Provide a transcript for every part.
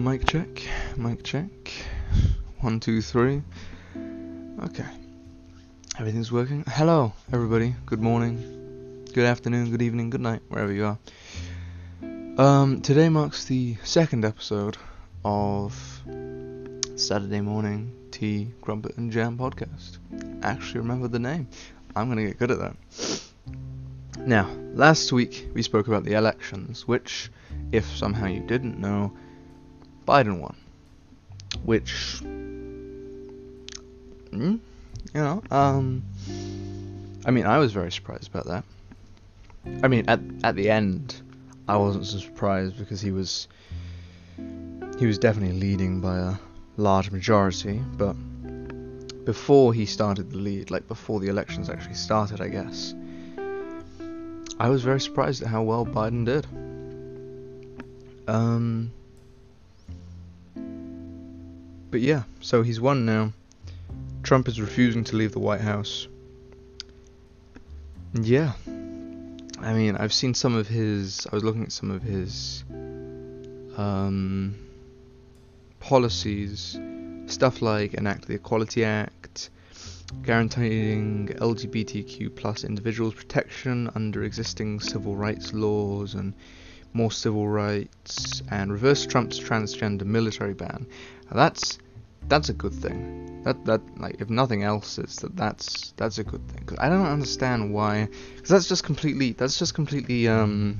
Mic check, mic check. One, two, three. Okay. Everything's working. Hello, everybody. Good morning, good afternoon, good evening, good night, wherever you are. Um, today marks the second episode of Saturday Morning Tea, Crumpet, and Jam podcast. Actually, remember the name. I'm gonna get good at that. Now, last week we spoke about the elections, which, if somehow you didn't know, Biden won. Which, mm, you know, um, I mean, I was very surprised about that. I mean, at at the end, I wasn't so surprised because he was he was definitely leading by a large majority, but before he started the lead, like before the elections actually started, I guess, I was very surprised at how well Biden did. Um, but yeah, so he's won now. Trump is refusing to leave the White House. Yeah, I mean, I've seen some of his. I was looking at some of his um, policies, stuff like enact the Equality Act, guaranteeing LGBTQ plus individuals protection under existing civil rights laws and more civil rights, and reverse Trump's transgender military ban. That's that's a good thing. That that like if nothing else, is that that's that's a good thing. Cause I don't understand why. Because that's just completely that's just completely um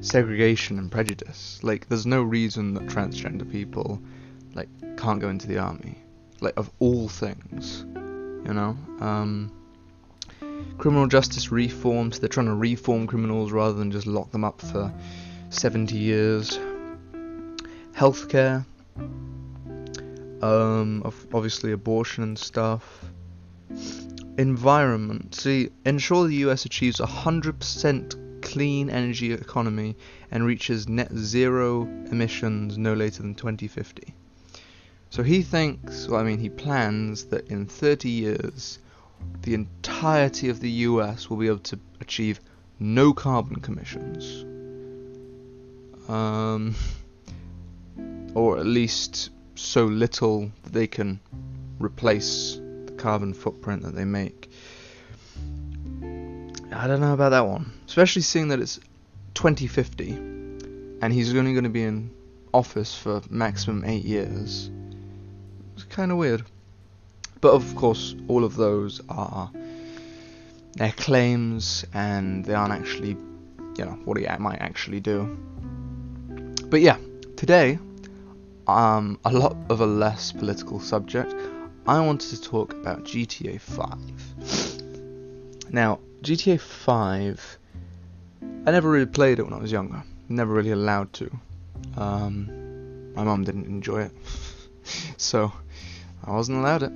segregation and prejudice. Like there's no reason that transgender people like can't go into the army. Like of all things, you know. Um, criminal justice reforms. They're trying to reform criminals rather than just lock them up for 70 years. Healthcare. Um, obviously abortion and stuff. Environment. See, ensure the US achieves a 100% clean energy economy and reaches net zero emissions no later than 2050. So he thinks, well, I mean, he plans that in 30 years, the entirety of the US will be able to achieve no carbon emissions. Um, or at least so little that they can replace the carbon footprint that they make. I don't know about that one, especially seeing that it's 2050 and he's only going to be in office for maximum eight years. It's kind of weird. But of course, all of those are their claims and they aren't actually, you know, what he might actually do. But yeah, today um, a lot of a less political subject, I wanted to talk about GTA 5. Now, GTA 5, I never really played it when I was younger. Never really allowed to. Um, my mum didn't enjoy it, so I wasn't allowed it.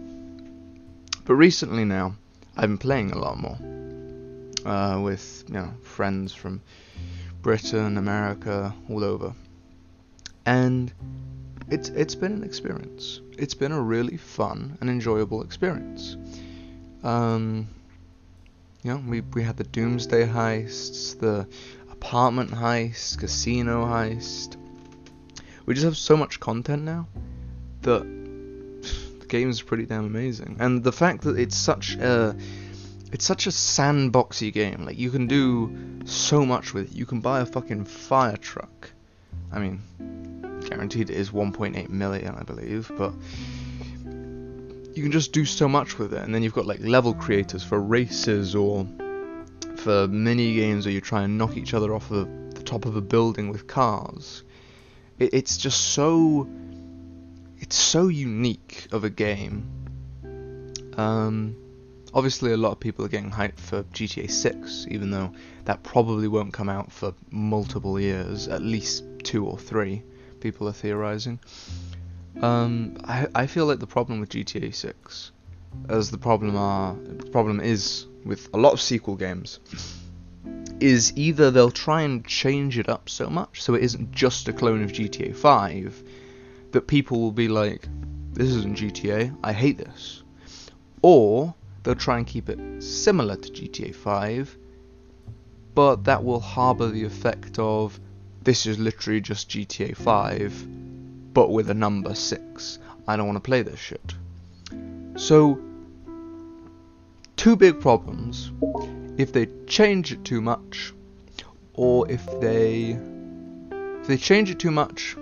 But recently now, I've been playing a lot more uh, with you know friends from Britain, America, all over, and it's it's been an experience. It's been a really fun and enjoyable experience. Um, you know, we we had the Doomsday heists, the apartment heist, casino heist. We just have so much content now that the game is pretty damn amazing. And the fact that it's such a it's such a sandboxy game. Like you can do so much with it. You can buy a fucking fire truck. I mean, guaranteed it is 1.8 million, I believe, but you can just do so much with it. And then you've got like level creators for races or for mini games where you try and knock each other off of the top of a building with cars. It, it's just so it's so unique of a game. Um, obviously, a lot of people are getting hyped for GTA 6, even though that probably won't come out for multiple years, at least two or three people are theorizing. Um, I, I feel like the problem with GTA 6, as the problem are the problem is with a lot of sequel games, is either they'll try and change it up so much so it isn't just a clone of GTA 5 that people will be like, this isn't GTA, I hate this. Or they'll try and keep it similar to GTA 5, but that will harbour the effect of this is literally just GTA 5, but with a number 6. I don't want to play this shit. So, two big problems. If they change it too much, or if they if they change it too much,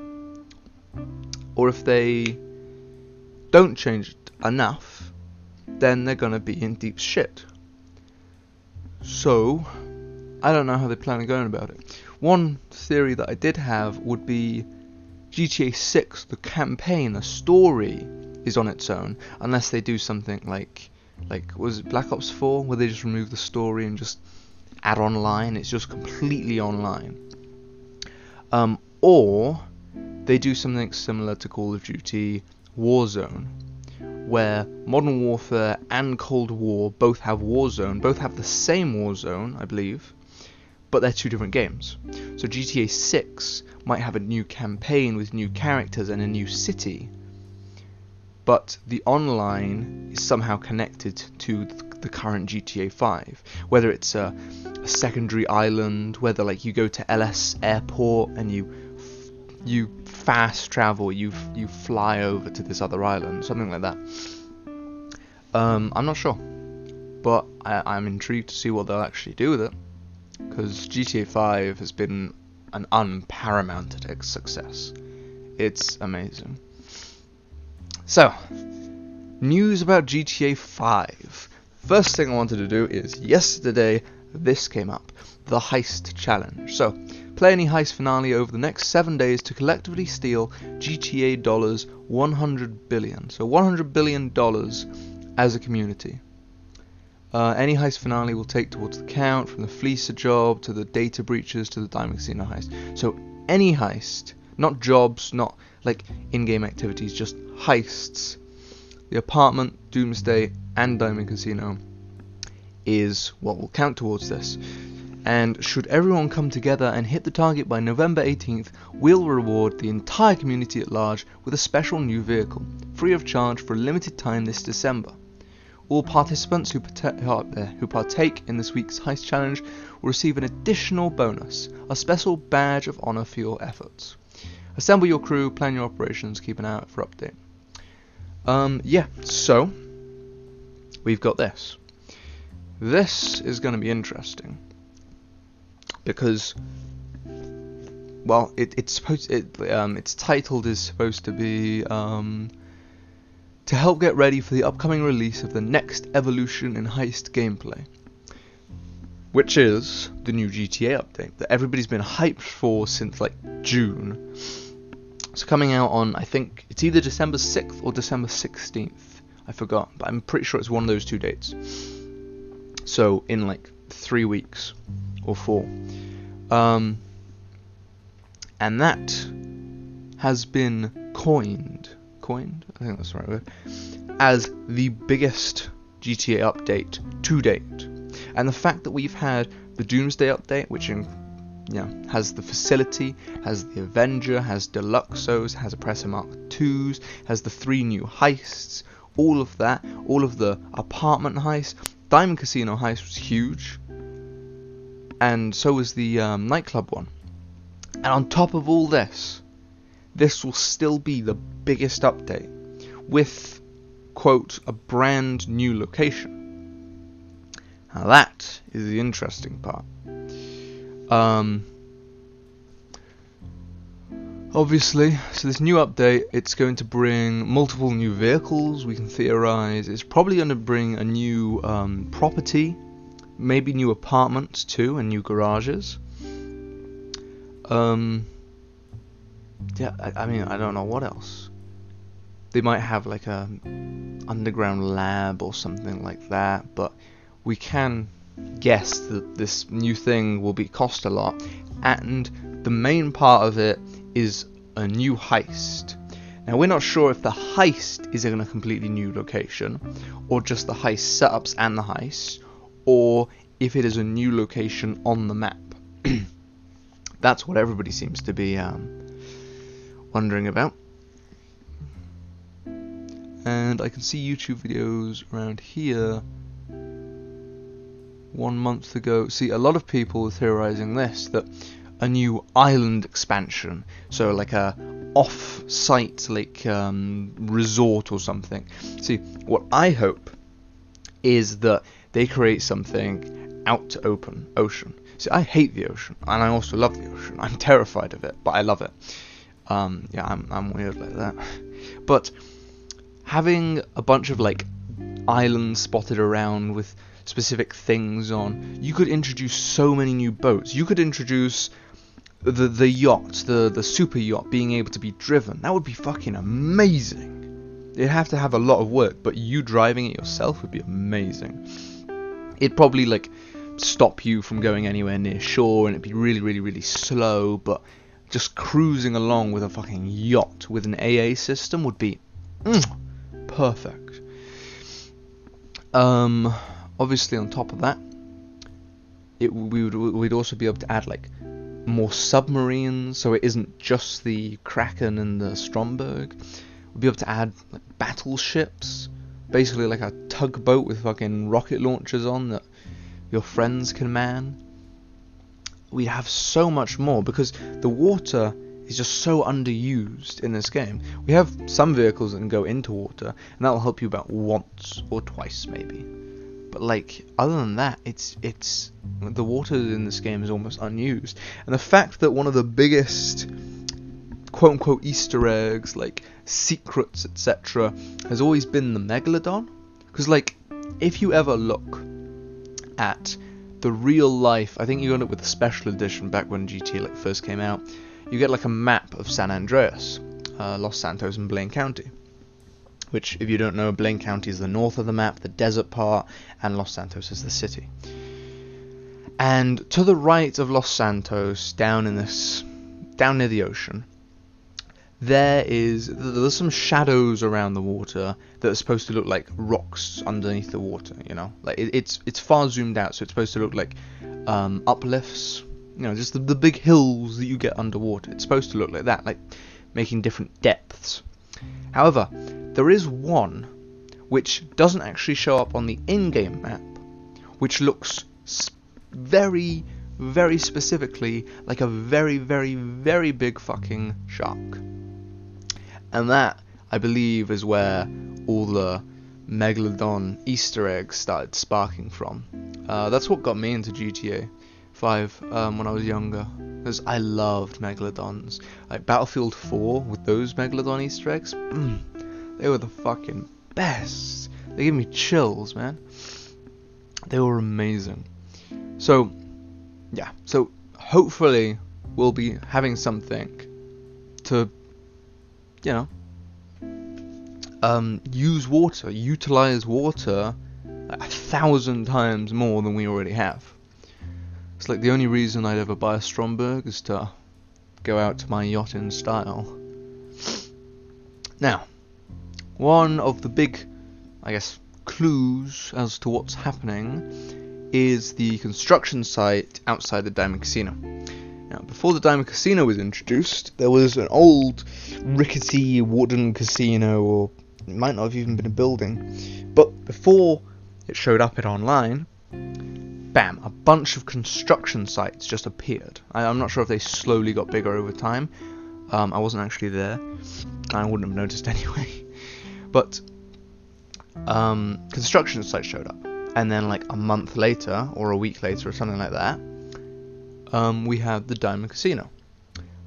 or if they don't change it enough, then they're gonna be in deep shit. So, I don't know how they plan on going about it. One theory that I did have would be GTA 6, the campaign, the story is on its own, unless they do something like, like was it Black Ops 4, where they just remove the story and just add online. It's just completely online. Um, or they do something similar to Call of Duty Warzone, where Modern Warfare and Cold War both have Warzone, both have the same Warzone, I believe, but they're two different games. So GTA 6 might have a new campaign with new characters and a new city, but the online is somehow connected to the current GTA 5. Whether it's a, a secondary island, whether like you go to LS Airport and you you fast travel, you you fly over to this other island, something like that. Um, I'm not sure, but I, I'm intrigued to see what they'll actually do with it because GTA 5 has been an unparamounted success. It's amazing. So, news about GTA 5. First thing I wanted to do is yesterday this came up the Heist Challenge. So, play any heist finale over the next seven days to collectively steal GTA dollars 100 billion. So, 100 billion dollars as a community. Uh, any heist finale will take towards the count, from the Fleeca job to the data breaches to the Diamond Casino heist. So any heist, not jobs, not like in-game activities, just heists. The apartment, Doomsday, and Diamond Casino is what will count towards this. And should everyone come together and hit the target by November 18th, we'll reward the entire community at large with a special new vehicle, free of charge for a limited time this December. All participants who, who partake in this week's heist challenge will receive an additional bonus, a special badge of honour for your efforts. Assemble your crew, plan your operations, keep an eye out for update. Um, yeah, so we've got this. This is going to be interesting because, well, it, it's supposed it um, its titled is supposed to be um, to help get ready for the upcoming release of the next evolution in heist gameplay, which is the new GTA update that everybody's been hyped for since like June. It's coming out on I think it's either December 6th or December 16th. I forgot, but I'm pretty sure it's one of those two dates. So in like three weeks or four. Um, and that has been coined coined, I think that's the right word, as the biggest GTA update to date. And the fact that we've had the Doomsday update, which in, yeah, has the facility, has the Avenger, has Deluxos, has Oppressor Mark IIs, has the three new heists, all of that, all of the apartment heist. Diamond Casino heist was huge, and so was the um, nightclub one. And on top of all this, this will still be the biggest update with, quote, a brand new location. Now that is the interesting part. Um, obviously, so this new update, it's going to bring multiple new vehicles. We can theorize it's probably going to bring a new um, property, maybe new apartments too, and new garages. Um, yeah, I, I mean, I don't know what else. They might have like a underground lab or something like that, but we can guess that this new thing will be cost a lot, and the main part of it is a new heist. Now we're not sure if the heist is in a completely new location, or just the heist setups and the heist, or if it is a new location on the map. That's what everybody seems to be um, wondering about. And I can see YouTube videos around here one month ago. See, a lot of people were theorizing this that a new island expansion, so like a off site like um, resort or something. See, what I hope is that they create something out to open ocean. See, I hate the ocean, and I also love the ocean. I'm terrified of it, but I love it. Um, yeah, I'm I'm weird like that. But having a bunch of like islands spotted around with specific things on, you could introduce so many new boats. You could introduce the the yacht, the the super yacht being able to be driven. That would be fucking amazing. It'd have to have a lot of work, but you driving it yourself would be amazing. It'd probably like stop you from going anywhere near shore and it'd be really really really slow, but just cruising along with a fucking yacht with an AA system would be mm, perfect. Um obviously on top of that it we would we'd also be able to add like more submarines, so it isn't just the Kraken and the Stromberg. We'd be able to add like, battleships, basically like a tugboat with fucking rocket launchers on that your friends can man. We have so much more because the water is just so underused in this game. We have some vehicles that can go into water, and that will help you about once or twice maybe. But like other than that, it's it's the water in this game is almost unused, and the fact that one of the biggest quote unquote Easter eggs, like secrets, etc., has always been the megalodon. Because like, if you ever look at the real life, I think you got it with a special edition back when GTA like first came out. You get like a map of San Andreas, uh, Los Santos, and Blaine County which, if you don't know, Blaine County is the north of the map, the desert part, and Los Santos is the city. And to the right of Los Santos, down in this, down near the ocean, there is there's some shadows around the water that are supposed to look like rocks underneath the water. You know, like it, it's it's far zoomed out, so it's supposed to look like um, uplifts. You know, just the, the big hills that you get underwater. It's supposed to look like that, like making different depths. However, there is one which doesn't actually show up on the in-game map, which looks very, very specifically like a very, very, very big fucking shark. And that, I believe, is where all the Megalodon Easter eggs started sparking from. Uh, that's what got me into GTA 5 um, when I was younger, because I loved Megalodons. Like Battlefield 4 with those Megalodon Easter eggs, mm, they were the fucking best. They gave me chills, man. They were amazing. So, yeah. So hopefully we'll be having something to, you know, um, use water, utilize water a thousand times more than we already have. It's like the only reason I'd ever buy a Stromberg is to go out to my yacht in style. Now, one of the big, I guess, clues as to what's happening is the construction site outside the Diamond Casino. Now, before the Diamond Casino was introduced, there was an old, rickety wooden casino, or it might not have even been a building. But before it showed up in online, bam, a bunch of construction sites just appeared. I, am not sure if they slowly got bigger over time. Um, I wasn't actually there. I wouldn't have noticed anyway. But um, construction sites showed up, and then like a month later or a week later or something like that, um, we had the Diamond Casino.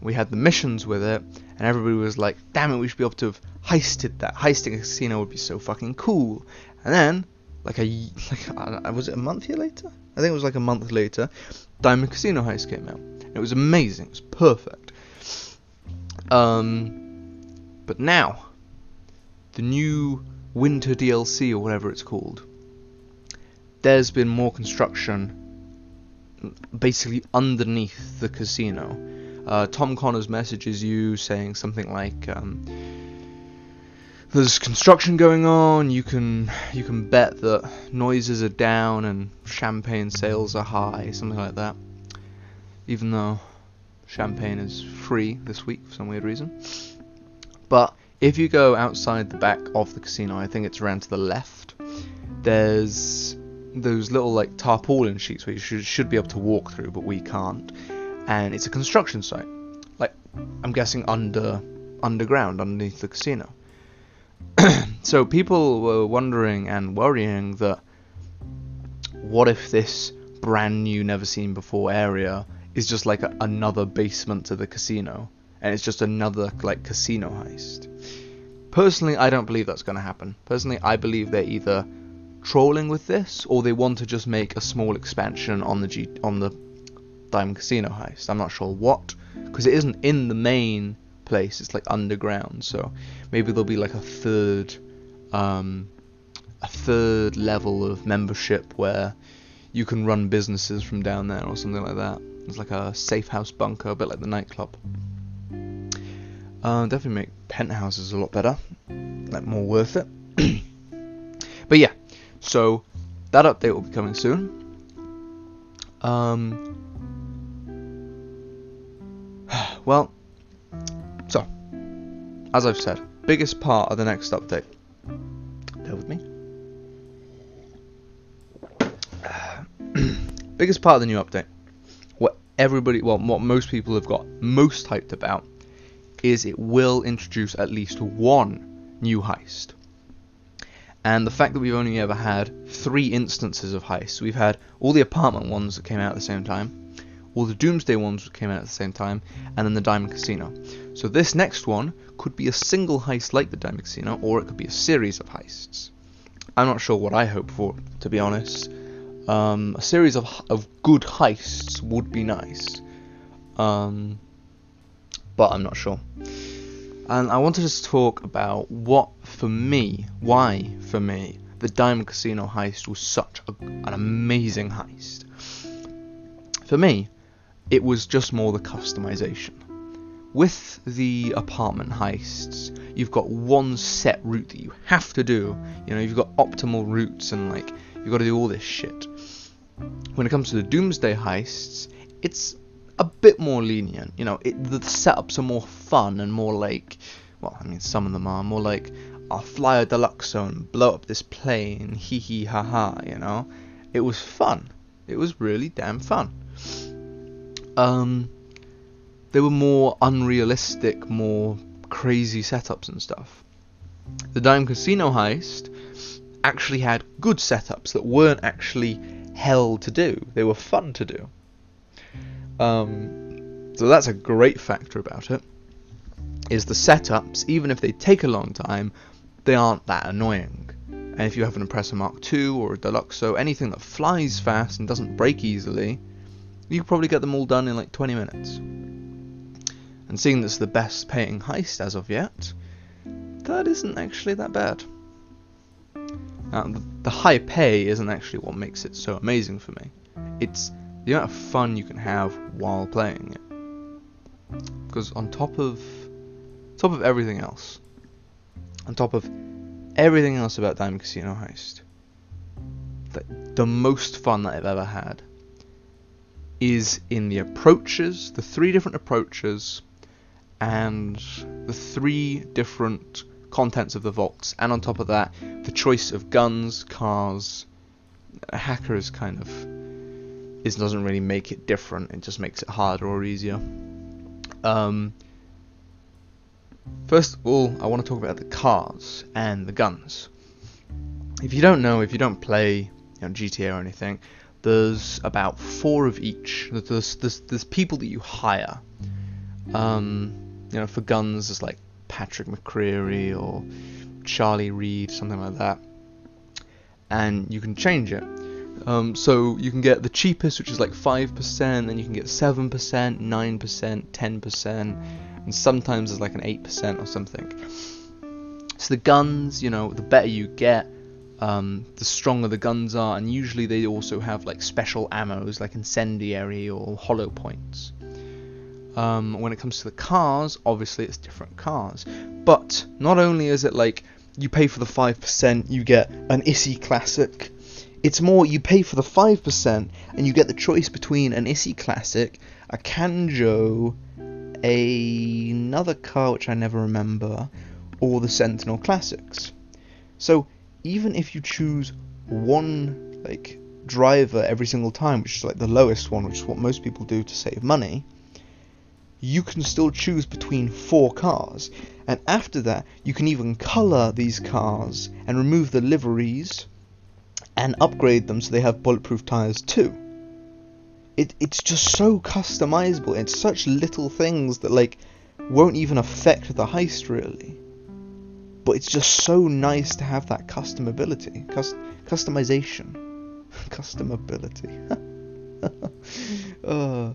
We had the missions with it, and everybody was like, "Damn it, we should be able to have heisted that. Heisting a casino would be so fucking cool." And then, like a like was it a month here later? I think it was like a month later. Diamond Casino heist came out. It was amazing. It was perfect. Um, but now the new winter DLC or whatever it's called, there's been more construction basically underneath the casino. Uh, Tom Connors messages you saying something like, um, "There's construction going on. You can you can bet that noises are down and champagne sales are high, something like that." Even though champagne is free this week for some weird reason, but if you go outside the back of the casino, I think it's around to the left, there's those little like tarpaulin sheets where you should, should be able to walk through, but we can't. And it's a construction site. Like, I'm guessing under underground underneath the casino. so people were wondering and worrying that what if this brand new, never seen before area is just like a, another basement to the casino, and it's just another like casino heist. Personally, I don't believe that's going to happen. Personally, I believe they're either trolling with this or they want to just make a small expansion on the G- on the Diamond Casino heist. I'm not sure what because it isn't in the main place. It's like underground, so maybe there'll be like a third um, a third level of membership where you can run businesses from down there or something like that. It's like a safe house bunker, a bit like the nightclub. Uh, definitely make penthouses a lot better, like more worth it. but yeah, so that update will be coming soon. Um, well, so as I've said, biggest part of the next update. Bear with me. biggest part of the new update, what everybody, well, what most people have got most hyped about, is it will introduce at least one new heist. And the fact that we've only ever had three instances of heists, we've had all the apartment ones that came out at the same time, all the Doomsday ones that came out at the same time, and then the Diamond Casino. So this next one could be a single heist like the Diamond Casino, or it could be a series of heists. I'm not sure what I hope for, to be honest. Um, a series of of good heists would be nice, um, but I'm not sure. And I wanted to talk about what, for me, why for me, the Diamond Casino heist was such a, an amazing heist. For me, it was just more the customization. With the apartment heists, you've got one set route that you have to do. You know, you've got optimal routes and like you've got to do all this shit. When it comes to the Doomsday heists, it's a bit more lenient. You know, it, the setups are more fun and more like, well, I mean, some of them are more like, I'll fly a Deluxo and blow up this plane, hee hee ha ha. You know, it was fun. It was really damn fun. Um, they were more unrealistic, more crazy setups and stuff. The Dime Casino heist actually had good setups that weren't actually hell to do. They were fun to do. Um, so that's a great factor about it. Is the setups, even if they take a long time, they aren't that annoying. And if you have an Oppressor Mark II or a Deluxo, anything that flies fast and doesn't break easily, you could probably get them all done in like 20 minutes. And seeing this is the best paying heist as of yet, that isn't actually that bad. The high pay isn't actually what makes it so amazing for me. It's the amount of fun you can have while playing it. Because on top of top of everything else, on top of everything else about Diamond Casino Heist, the, the most fun that I've ever had is in the approaches, the three different approaches, and the three different contents of the vaults, and on top of that, the choice of guns, cars. Hackers kind of it doesn't really make it different; it just makes it harder or easier. Um, first of all, I want to talk about the cars and the guns. If you don't know, if you don't play you know, GTA or anything, there's about four of each. There's, there's, there's people that you hire. Um, you know, for guns, there's like Patrick McReary or Charlie Reed, something like that. And you can change it. Um, so you can get the cheapest, which is like 5%, then you can get 7%, 9%, 10%, and sometimes there's like an 8% or something. So the guns, you know, the better you get, um, the stronger the guns are, and usually they also have like special ammos like incendiary or hollow points. Um, when it comes to the cars, obviously it's different cars. But not only is it like you pay for the 5%, you get an Issi Classic. It's more you pay for the 5% and you get the choice between an Issi Classic, a Kanjo, a, another car which I never remember, or the Sentinel Classics. So even if you choose one like driver every single time, which is like the lowest one, which is what most people do to save money, you can still choose between four cars. And after that, you can even colour these cars and remove the liveries and upgrade them so they have bulletproof tyres too. It, it's just so customizable. It's such little things that like won't even affect the heist really. But it's just so nice to have that customability, cus- customization, customability. uh,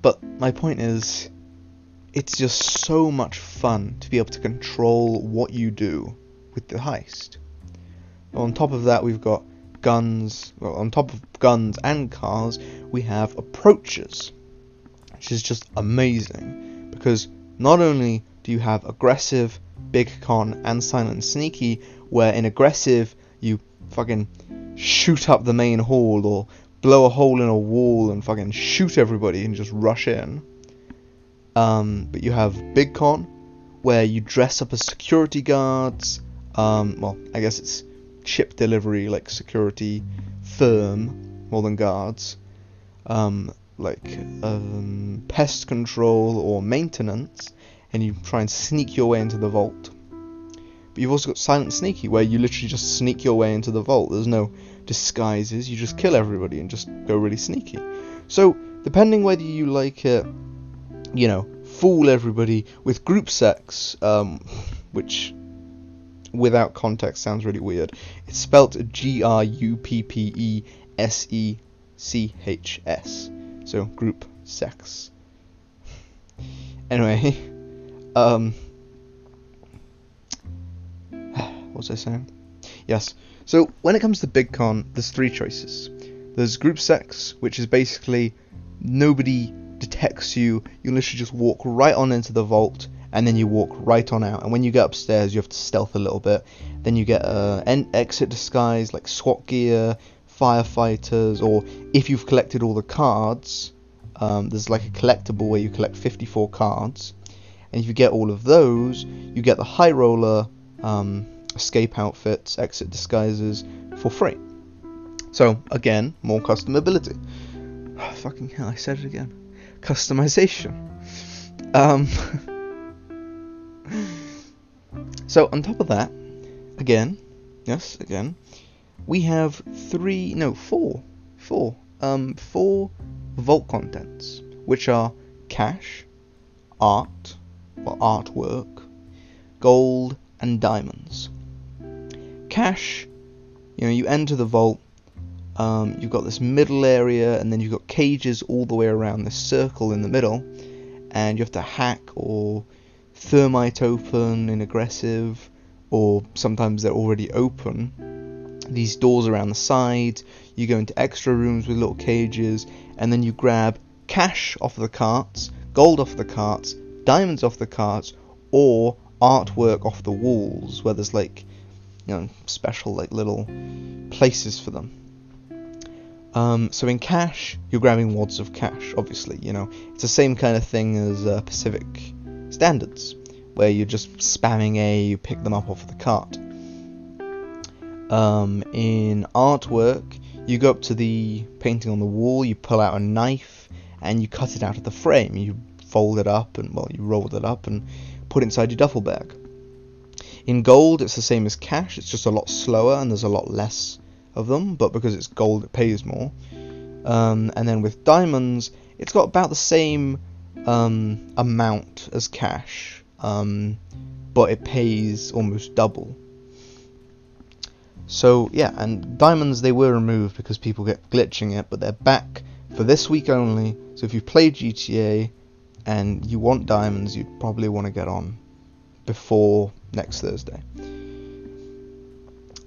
but my point is, it's just so much fun to be able to control what you do with the heist. On top of that, we've got guns. Well, on top of guns and cars, we have approaches, which is just amazing because not only do you have aggressive, big con, and silent sneaky, where in aggressive you fucking shoot up the main hall or blow a hole in a wall and fucking shoot everybody and just rush in. Um, but you have Big Con, where you dress up as security guards. Um, well, I guess it's chip delivery, like security firm, more than guards. Um, like um, pest control or maintenance, and you try and sneak your way into the vault. But you've also got Silent Sneaky, where you literally just sneak your way into the vault. There's no disguises, you just kill everybody and just go really sneaky. So, depending whether you like it, you know, fool everybody with group sex, um, which without context sounds really weird. It's spelt G R U P P E S E C H S. So, group sex. Anyway, um, what was I saying? Yes. So when it comes to Big Con, there's three choices. There's group sex, which is basically nobody detects you. You literally just walk right on into the vault, and then you walk right on out. And when you get upstairs, you have to stealth a little bit. Then you get uh, an exit disguise like SWAT gear, firefighters, or if you've collected all the cards, um, there's like a collectible where you collect 54 cards. And if you get all of those, you get the high roller um, escape outfits, exit disguises for free. So again, more customability. Oh, fucking hell, I said it again. Customization. Um, so on top of that, again, yes, again, we have three, no, four, four, um, four vault contents, which are cash, art, or artwork, gold, and diamonds. Cash, you know, you enter the vault, um, you've got this middle area, and then you've got cages all the way around this circle in the middle, and you have to hack or thermite open and aggressive, or sometimes they're already open. These doors around the side, you go into extra rooms with little cages, and then you grab cash off the carts, gold off the carts, diamonds off the carts, or artwork off the walls, where there's like you know, special like little places for them. Um, so in cash, you're grabbing wads of cash. Obviously, you know it's the same kind of thing as uh, Pacific standards, where you're just spamming A, you pick them up off of the cart. Um, in artwork, you go up to the painting on the wall, you pull out a knife, and you cut it out of the frame. You fold it up, and well, you roll it up and put it inside your duffel bag. In gold, it's the same as cash, it's just a lot slower and there's a lot less of them, but because it's gold, it pays more. Um, and then with diamonds, it's got about the same um, amount as cash, um, but it pays almost double. So yeah, and diamonds they were removed because people get glitching it, but they're back for this week only. So if you play GTA and you want diamonds, you'd probably want to get on before next Thursday.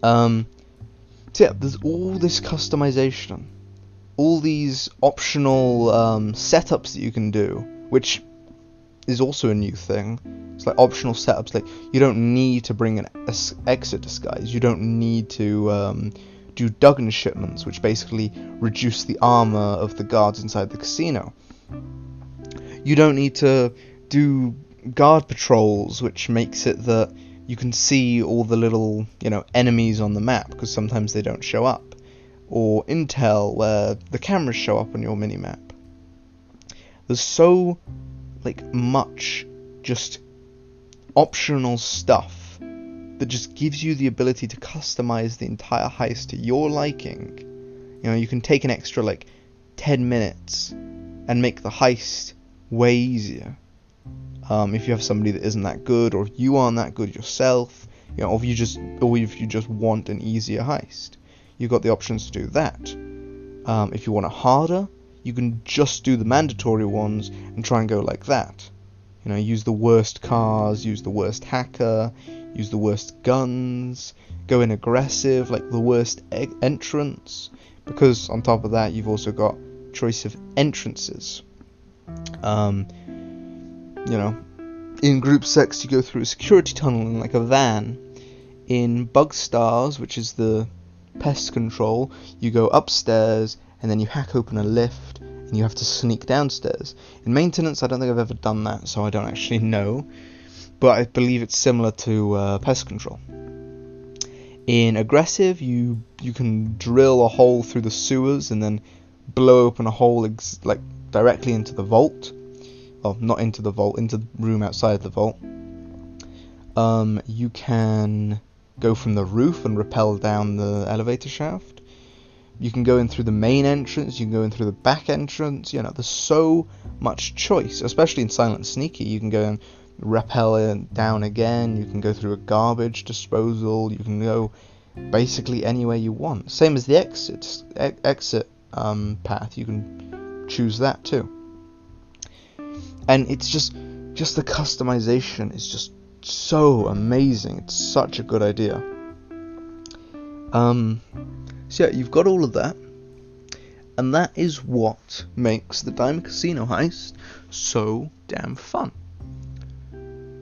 Um, so yeah, there's all this customization, all these optional um, setups that you can do, which is also a new thing. It's like optional setups. Like you don't need to bring an exit disguise. You don't need to um, do Duggan shipments, which basically reduce the armor of the guards inside the casino. You don't need to do guard patrols, which makes it that you can see all the little, you know, enemies on the map because sometimes they don't show up, or intel where the cameras show up on your minimap. There's so like much just optional stuff that just gives you the ability to customize the entire heist to your liking. You know, you can take an extra like 10 minutes and make the heist way easier. Um, if you have somebody that isn't that good, or if you aren't that good yourself, you know, or if you just, or if you just want an easier heist, you've got the options to do that. Um, if you want it harder, you can just do the mandatory ones and try and go like that. You know, use the worst cars, use the worst hacker, use the worst guns, go in aggressive, like the worst e- entrance, because on top of that, you've also got choice of entrances. Um, you know, in Group 6, you go through a security tunnel in like a van. In Bugstars, which is the pest control, you go upstairs and then you hack open a lift and you have to sneak downstairs. In maintenance, I don't think I've ever done that, so I don't actually know, but I believe it's similar to uh, pest control. In aggressive, you you can drill a hole through the sewers and then blow open a hole ex- like directly into the vault. Well, not into the vault, into the room outside the vault. Um, you can go from the roof and rappel down the elevator shaft. You can go in through the main entrance, you can go in through the back entrance, you know, there's so much choice, especially in Silent Sneaky. You can go and rappel it down again, you can go through a garbage disposal, you can go basically anywhere you want. Same as the exit e- exit um, path, you can choose that too. And it's just just the customization is just so amazing. It's such a good idea. Um, so yeah, you've got all of that, and that is what makes the Diamond Casino heist so damn fun.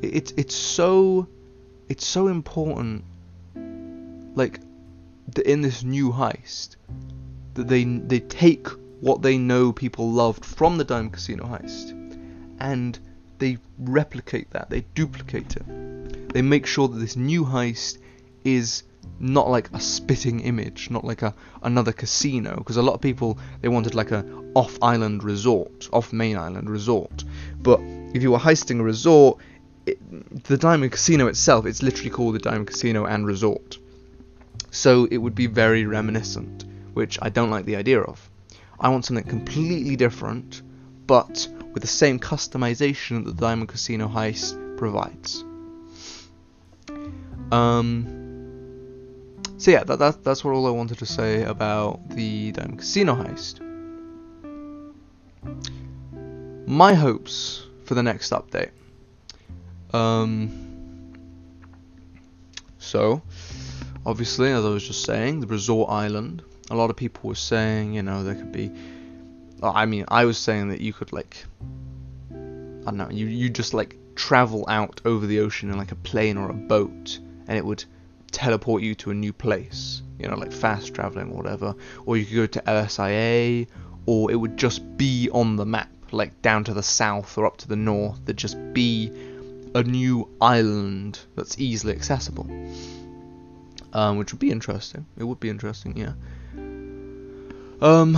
It's it's so it's so important. Like that in this new heist, that they they take what they know people loved from the Diamond Casino heist, and they replicate that, they duplicate it. They make sure that this new heist is not like a spitting image, not like a another casino, because a lot of people they wanted like a off-island resort, off-main island resort. But if you were heisting a resort, it, the Diamond Casino itself, it's literally called the Diamond Casino and Resort. So it would be very reminiscent, which I don't like the idea of. I want something completely different, but with the same customization that the Diamond Casino heist provides. Um, so yeah, that, that, that's what all I wanted to say about the Diamond Casino heist. My hopes for the next update. Um, so, obviously, as I was just saying, the resort island. A lot of people were saying, you know, there could be. I mean, I was saying that you could like. I don't know. You you just like travel out over the ocean in like a plane or a boat, and it would teleport you to a new place. You know, like fast traveling or whatever. Or you could go to LSIA, or it would just be on the map, like down to the south or up to the north. There'd just be a new island that's easily accessible. Um, which would be interesting. It would be interesting, yeah. Um,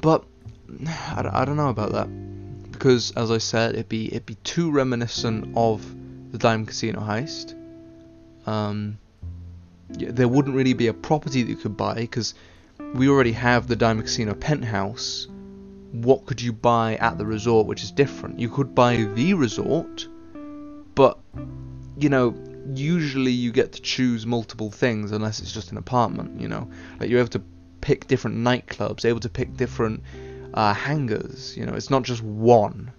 but I, I don't know about that because, as I said, it'd be it'd be too reminiscent of the Diamond Casino heist. Um, there wouldn't really be a property that you could buy because we already have the Diamond Casino penthouse. What could you buy at the resort which is different? You could buy the resort, but you know, usually you get to choose multiple things unless it's just an apartment. You know, like you're able to pick different nightclubs, able to pick different uh, hangars. You know, it's not just one.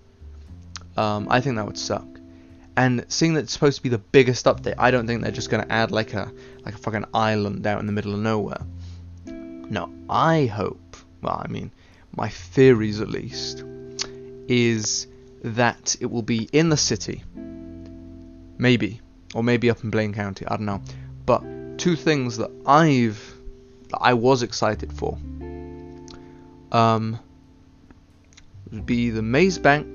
Um, I think that would suck. And seeing that it's supposed to be the biggest update, I don't think they're just gonna add like a like a fucking island out in the middle of nowhere. No, I hope. Well, I mean, my theories at least is that it will be in the city, maybe, or maybe up in Blaine County. I don't know. But two things that I've that I was excited for. Um, would be the Maze Bank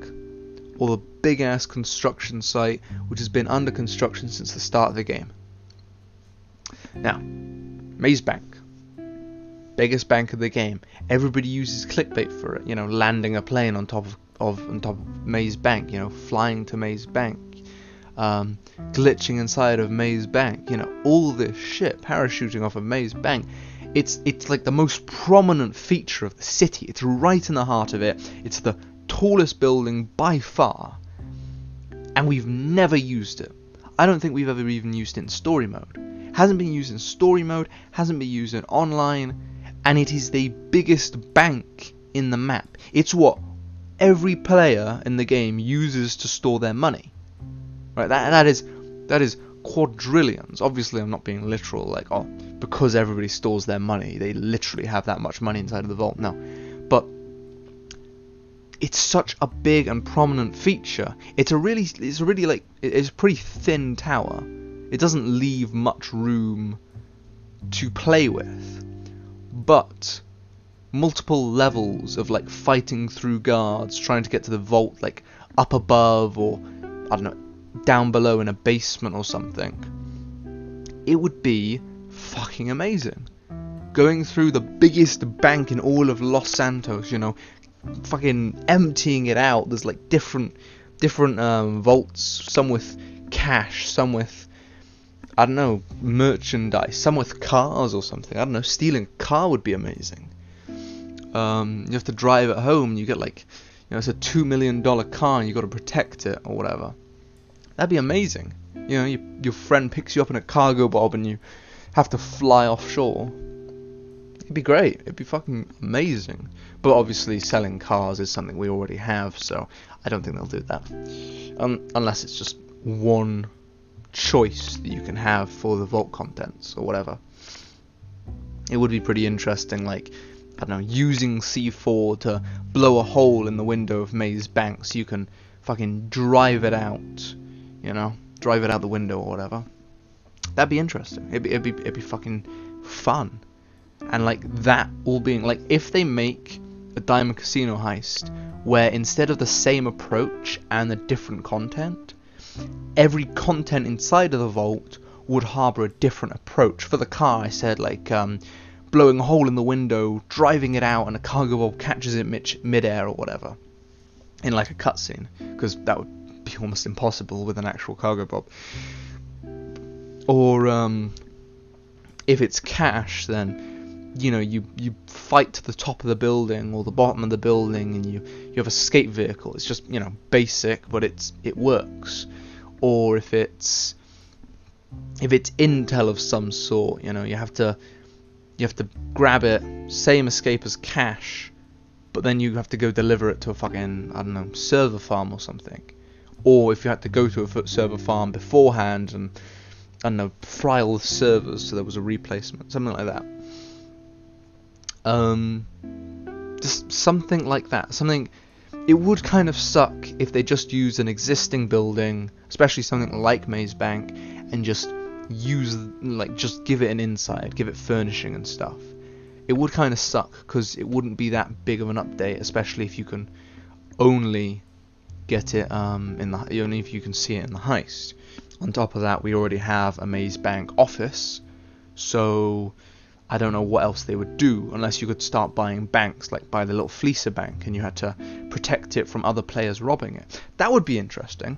or the big ass construction site which has been under construction since the start of the game. Now, Maze Bank, biggest bank of the game. Everybody uses clickbait for it, you know, landing a plane on top of of on top of Maze Bank. You know, flying to Maze Bank, um, glitching inside of Maze Bank. You know, all this shit, parachuting off of Maze Bank. It's it's like the most prominent feature of the city. It's right in the heart of it. It's the tallest building by far, and we've never used it. I don't think we've ever even used it in story mode. Hasn't been used in story mode, hasn't been used in online, and it is the biggest bank in the map. It's what every player in the game uses to store their money. Right? That that is that is quadrillions. Obviously, I'm not being literal, like oh, because everybody stores their money, they literally have that much money inside of the vault. No, but it's such a big and prominent feature. It's a really, it's a really like, it's a pretty thin tower. It doesn't leave much room to play with, but multiple levels of like fighting through guards, trying to get to the vault, like up above or I don't know, down below in a basement or something. It would be fucking amazing. Going through the biggest bank in all of Los Santos, you know, fucking emptying it out. There's like different different um, vaults, some with cash, some with I don't know merchandise, some with cars or something. I don't know. Stealing a car would be amazing. Um, you have to drive it home. You get like, you know, it's a two million dollar car, and you got to protect it or whatever. That'd be amazing. You know, you, your friend picks you up in a Cargobob and you have to fly offshore. It'd be great. It'd be fucking amazing. But obviously, selling cars is something we already have, so I don't think they'll do that. Um, unless it's just one choice that you can have for the vault contents or whatever. It would be pretty interesting, like, I don't know, using C4 to blow a hole in the window of Maze Bank so you can fucking drive it out, you know, drive it out the window or whatever. That'd be interesting. It'd be, it'd be, it'd be fucking fun. And like that all being, like, if they make a Diamond Casino heist where instead of the same approach and the different content, every content inside of the vault would harbour a different approach. For the car, I said like um, blowing a hole in the window, driving it out, and a Cargobob catches it mid- midair or whatever, in like a cutscene, because that would be almost impossible with an actual Cargobob Or um, if it's cash, then you know you you fight to the top of the building or the bottom of the building and you you have a escape vehicle. It's just you know basic but it's it works. Or if it's if it's intel of some sort you know you have to you have to grab it same escape as cash but then you have to go deliver it to a fucking I don't know server farm or something. Or if you had to go to a server farm beforehand and I don't know fry all the servers so there was a replacement something like that um, just something like that. Something. It would kind of suck if they just used an existing building, especially something like Maze Bank, and just use like just give it an inside, give it furnishing and stuff. It would kind of suck because it wouldn't be that big of an update, especially if you can only get it um, in the only if you can see it in the heist. On top of that, we already have a Maze Bank office, so I don't know what else they would do unless you could start buying banks, like buy the little Fleeca bank, and you had to protect it from other players robbing it. That would be interesting.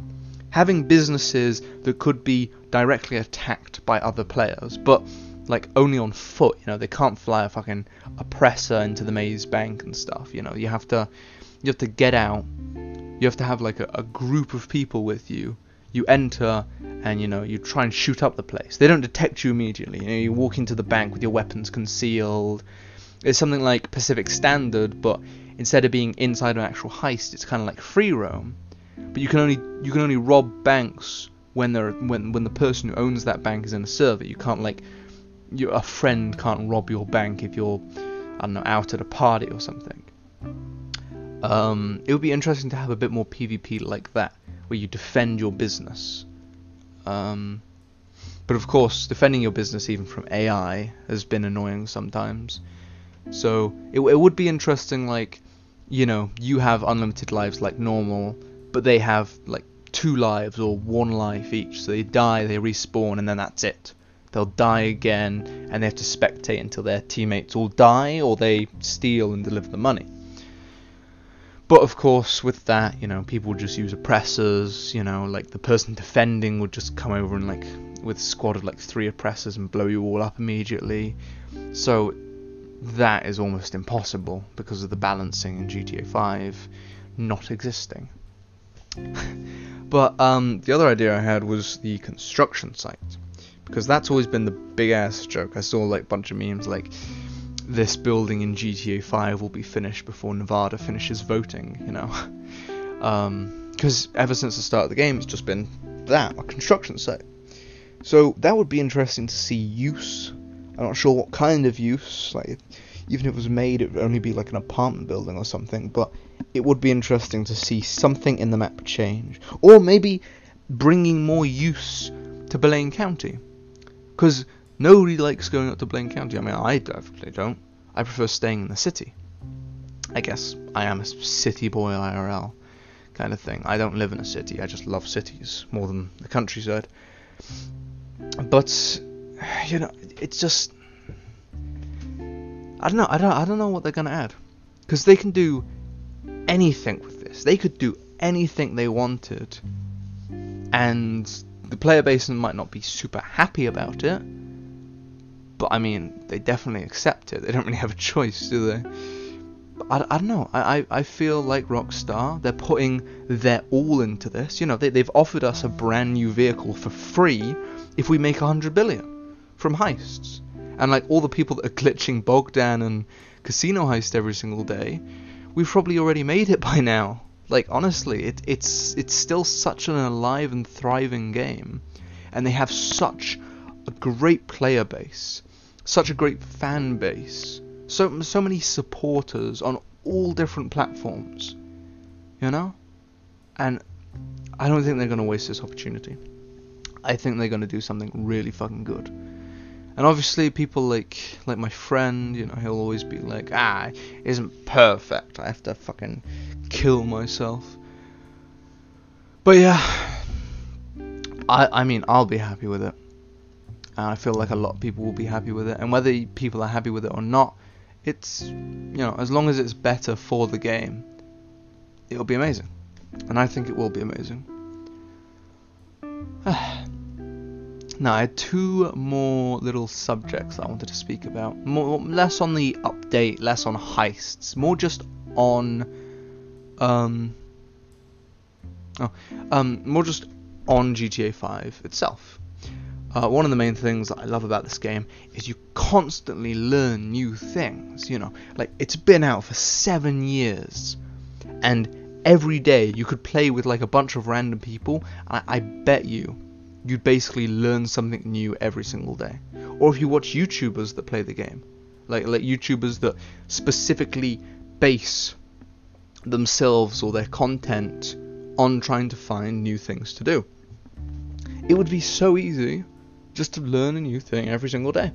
Having businesses that could be directly attacked by other players, but like only on foot. You know, they can't fly a fucking oppressor into the maze bank and stuff. You know, you have to you have to get out. You have to have like a, a group of people with you you enter and you know you try and shoot up the place. They don't detect you immediately. You know, you walk into the bank with your weapons concealed. It's something like Pacific Standard, but instead of being inside an actual heist, it's kind of like free roam. But you can only you can only rob banks when they when when the person who owns that bank is in a server. You can't like you a friend can't rob your bank if you're I don't know out at a party or something. Um, it would be interesting to have a bit more PvP like that where you defend your business. Um, but of course, defending your business even from AI has been annoying sometimes. So it, it would be interesting, like, you know, you have unlimited lives like normal, but they have like two lives or one life each. So they die, they respawn, and then that's it. They'll die again, and they have to spectate until their teammates all die or they steal and deliver the money. But of course, with that, you know, people would just use oppressors. You know, like the person defending would just come over and like with a squad of like three oppressors and blow you all up immediately. So that is almost impossible because of the balancing in GTA 5 not existing. but um, the other idea I had was the construction site because that's always been the big ass joke. I saw like a bunch of memes like this building in GTA 5 will be finished before Nevada finishes voting, you know. Because um, ever since the start of the game, it's just been that a construction site. So that would be interesting to see use. I'm not sure what kind of use. Like, even if it was made, it would only be like an apartment building or something. But it would be interesting to see something in the map change, or maybe bringing more use to Blaine County, because nobody likes going up to Blaine County. I mean, I definitely don't. I prefer staying in the city. I guess I am a city boy IRL kind of thing. I don't live in a city. I just love cities more than the countryside. But you know, it's just I don't know. I don't. I don't know what they're gonna add because they can do anything with this. They could do anything they wanted, and the player base might not be super happy about it. But I mean, they definitely accept it. They don't really have a choice, do they? I, I don't know. I, I, feel like Rockstar, they're putting their all into this. You know, they, they've offered us a brand new vehicle for free if we make 100 billion from heists. And like all the people that are glitching Bogdan and Casino Heist every single day, we've probably already made it by now. Like honestly, it, it's it's still such an alive and thriving game, and they have such a great player base, such a great fan base, so so many supporters on all different platforms, you know, and I don't think they're gonna waste this opportunity. I think they're gonna do something really fucking good. And obviously, people like like my friend, you know, he'll always be like, "Ah, isn't perfect. I have to fucking kill myself." But yeah, I I mean, I'll be happy with it, and I feel like a lot of people will be happy with it. And whether people are happy with it or not, it's you know, as long as it's better for the game, it'll be amazing, and I think it will be amazing. Now, I had two more little subjects I wanted to speak about. More, less on the update, less on heists, more just on, um, oh, um, more just on GTA 5 itself. Uh, one of the main things that I love about this game is you constantly learn new things. You know, like it's been out for seven years, and every day you could play with like a bunch of random people. I, I bet you you'd basically learn something new every single day. Or if you watch YouTubers that play the game, like like YouTubers that specifically base themselves or their content on trying to find new things to do. It would be so easy just to learn a new thing every single day.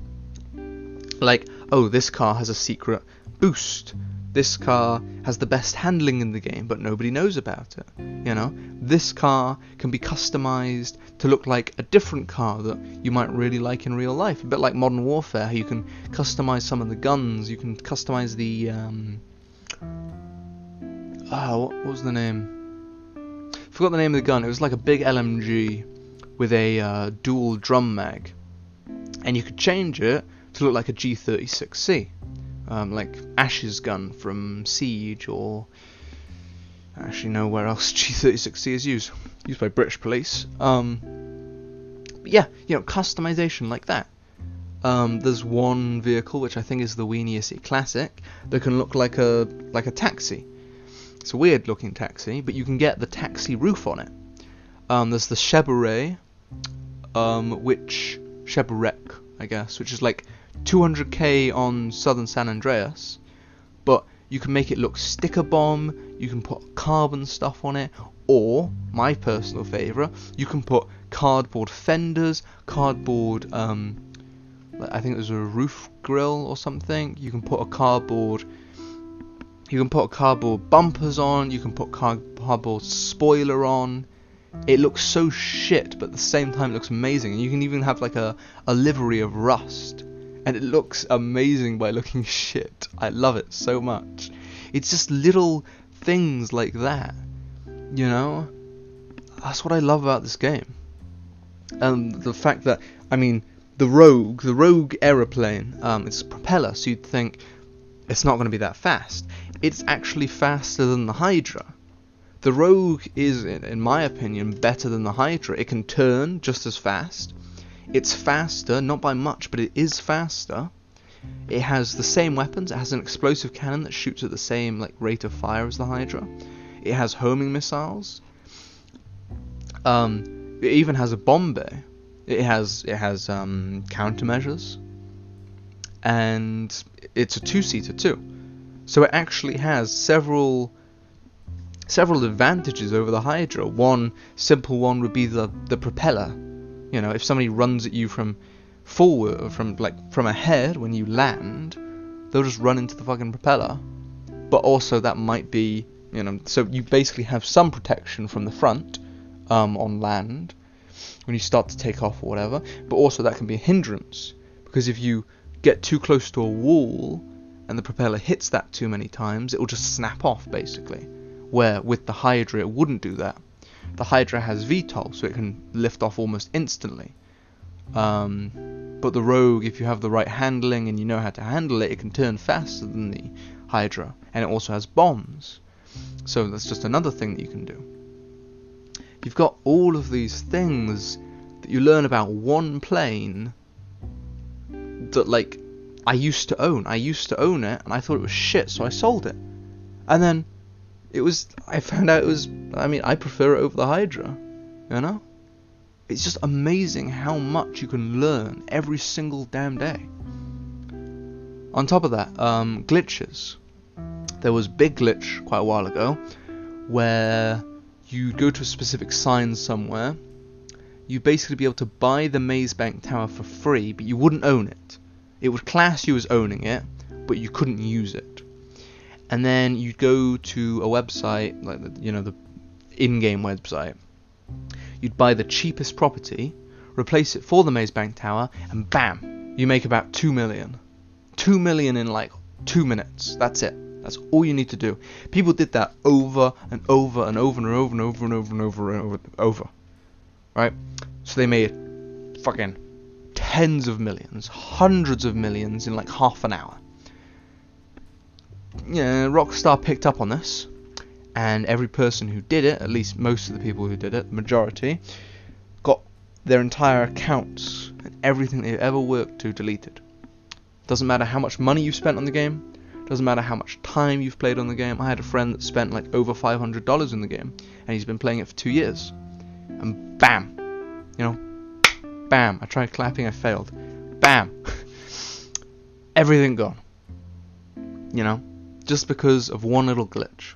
Like, oh, this car has a secret boost this car has the best handling in the game, but nobody knows about it. You know, this car can be customized to look like a different car that you might really like in real life. A bit like Modern Warfare, you can customize some of the guns, you can customize the. Um, what, what was the name? forgot the name of the gun. It was like a big LMG with a uh, dual drum mag, and you could change it to look like a G36C um, like Ash's gun from Siege, or actually know where else G36C is used, used by British police. Um, yeah, you know, customization like that. Um, there's one vehicle which I think is the Weeny Classic that can look like a like a taxi. It's a weird looking taxi, but you can get the taxi roof on it. Um, there's the Chevrolet, um, which Cheburek, I guess, which is like 200k on Southern San Andreas, but you can make it look sticker bomb, you can put carbon stuff on it, or, my personal favourite, you can put cardboard fenders, cardboard, um, I think there's a roof grill or something, you can put a cardboard, you can put cardboard bumpers on, you can put cardboard spoiler on, it looks so shit, but at the same time it looks amazing, and you can even have like a, a livery of rust and it looks amazing by looking shit. I love it so much. It's just little things like that. You know, that's what I love about this game. And the fact that, I mean, the Rogue, the Rogue aeroplane, um, it's a propeller, so you'd think it's not going to be that fast. It's actually faster than the Hydra. The Rogue is, in my opinion, better than the Hydra. It can turn just as fast. It's faster, not by much, but it is faster. It has the same weapons. It has an explosive cannon that shoots at the same like rate of fire as the Hydra. It has homing missiles. Um, it even has a bomb bay. It has it has um, countermeasures, and it's a two-seater too. So it actually has several several advantages over the Hydra. One simple one would be the the propeller. You know, if somebody runs at you from forward, from like from ahead when you land, they'll just run into the fucking propeller. But also that might be, you know, so you basically have some protection from the front um, on land when you start to take off or whatever. But also that can be a hindrance because if you get too close to a wall and the propeller hits that too many times, it will just snap off basically where with the Hydra it wouldn't do that. The Hydra has VTOL, so it can lift off almost instantly. Um, but the Rogue, if you have the right handling and you know how to handle it, it can turn faster than the Hydra, and it also has bombs. So that's just another thing that you can do. You've got all of these things that you learn about one plane that, like, I used to own. I used to own it, and I thought it was shit, so I sold it. And then it was I found out it was I mean I prefer it over the Hydra, you know. It's just amazing how much you can learn every single damn day. On top of that, um, glitches. There was big glitch quite a while ago where you go to a specific sign somewhere. You'd basically be able to buy the Maze Bank Tower for free, but you wouldn't own it. It would class you as owning it, but you couldn't use it and then you go to a website like the, you know the in-game website. You'd buy the cheapest property replace it for the maze bank tower and bam you make about 2 million. 2 million in like 2 minutes. That's it. That's all you need to do. People did that over and over and over and over and over and over and over and over, and over. right? So they made fucking tens of millions hundreds of millions in like half an hour yeah, Rockstar picked up on this, and every person who did it, at least most of the people who did it, the majority, got their entire accounts and everything they've ever worked to deleted. Doesn't matter how much money you've spent on the game, doesn't matter how much time you've played on the game. I had a friend that spent like over $500 in the game, and he's been playing it for two years. And bam! You know, bam! I tried clapping, I failed. Bam! Everything gone. You know? Just because of one little glitch.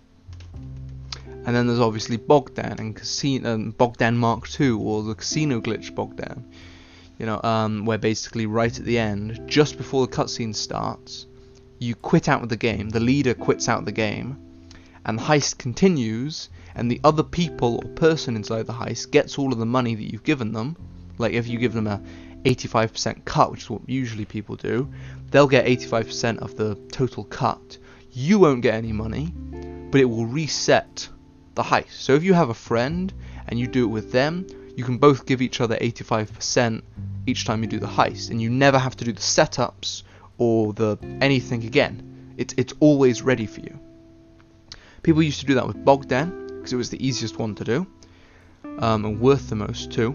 And then there's obviously Bogdan and Casino um, Bogdan Mark II or the Casino glitch Bogdan. You know, um, where basically right at the end, just before the cutscene starts, you quit out of the game. The leader quits out of the game, and the heist continues. And the other people or person inside the heist gets all of the money that you've given them. Like if you give them a 85% cut, which is what usually people do, they'll get 85% of the total cut you won't get any money, but it will reset the heist. So if you have a friend and you do it with them, you can both give each other 85% each time you do the heist, and you never have to do the setups or the anything again. It's it's always ready for you. People used to do that with Bogdan because it was the easiest one to do, um, and worth the most too.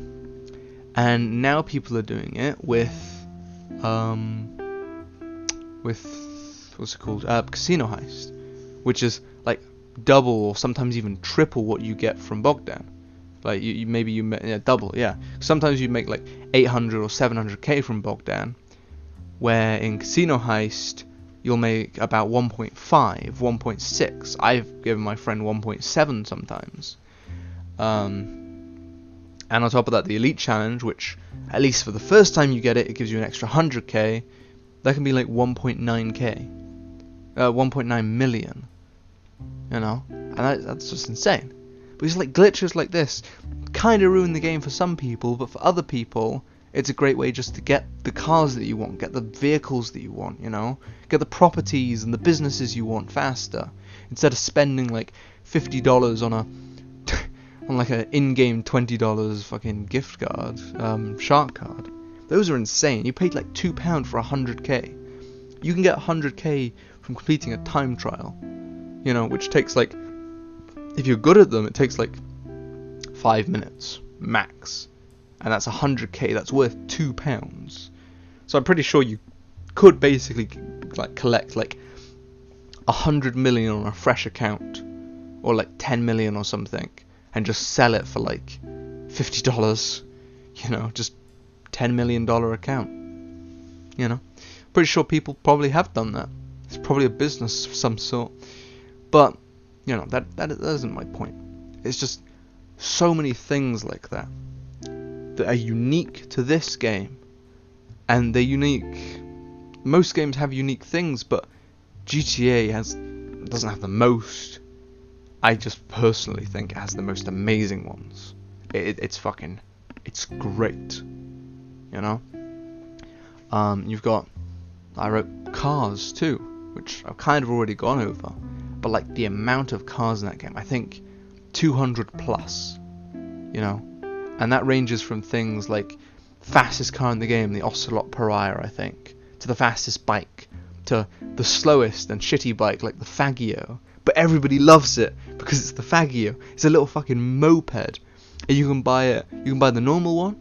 And now people are doing it with um, with what's it called? Uh, Casino Heist, which is like double or sometimes even triple what you get from Bogdan. Like you, you maybe you yeah, double, yeah. Sometimes you make like 800 or 700k from Bogdan, where in Casino Heist you'll make about 1.5, 1.6. I've given my friend 1.7 sometimes. Um, and on top of that, the Elite Challenge, which at least for the first time you get it, it gives you an extra 100k. That can be like 1.9k uh, 1.9 million. You know, and that, that's just insane. It's like glitches like this kind of ruin the game for some people, but for other people, It's a great way just to get the cars that you want, get the vehicles that you want, you know, get the properties and the businesses you want faster instead of spending like fifty dollars on a on like an in-game twenty dollars fucking gift card, um, shark card. Those are insane. You paid like two pound for hundred k. You can get hundred k from completing a time trial, you know, which takes like, if you're good at them, it takes like five minutes max, and that's 100k. That's worth two pounds. So I'm pretty sure you could basically like collect like a hundred million on a fresh account, or like 10 million or something, and just sell it for like fifty dollars. You know, just 10 million dollar account. You know, pretty sure people probably have done that. It's probably a business of some sort. But you know that that, that isn't my point. It's just so many things like that that are unique to this game, and they're unique. Most games have unique things, but GTA has doesn't have the most. I just personally think it has the most amazing ones. It, it's fucking, it's great, you know. Um, you've got, I wrote cars too, which I've kind of already gone over, but like the amount of cars in that game, I think 200 plus you know, and that ranges from things like fastest car in the game, the Ocelot Pariah, I think, to the fastest bike, to the slowest and shitty bike like the Faggio. But everybody loves it because it's the Faggio. It's a little fucking moped, and you can buy it. You can buy the normal one,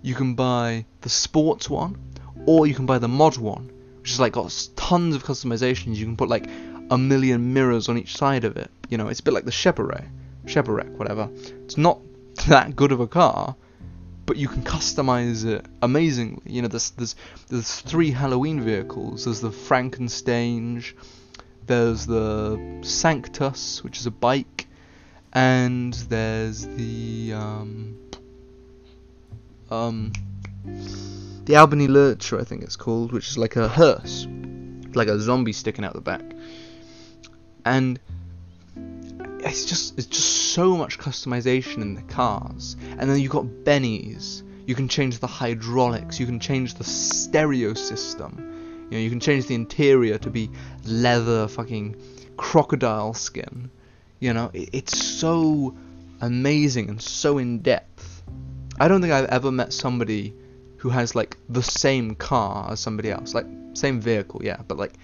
you can buy the sports one, or you can buy the mod one, which is like got tons of customizations. You can put like a million mirrors on each side of it. You know, it's a bit like the Chevrolet, Chevrolet, whatever. It's not that good of a car, but you can customize it amazingly. You know, there's there's there's three Halloween vehicles. There's the Frankenstein, there's the Sanctus, which is a bike, and there's the um um the Albany Lurcher, I think it's called, which is like a hearse, like a zombie sticking out the back, and it's just it's just so much customization in the cars. And then you've got Benny's. You can change the hydraulics. You can change the stereo system. You know, you can change the interior to be leather, fucking crocodile skin. You know, it, it's so amazing and so in depth. I don't think I've ever met somebody who has like the same car as somebody else, like same vehicle, yeah, but like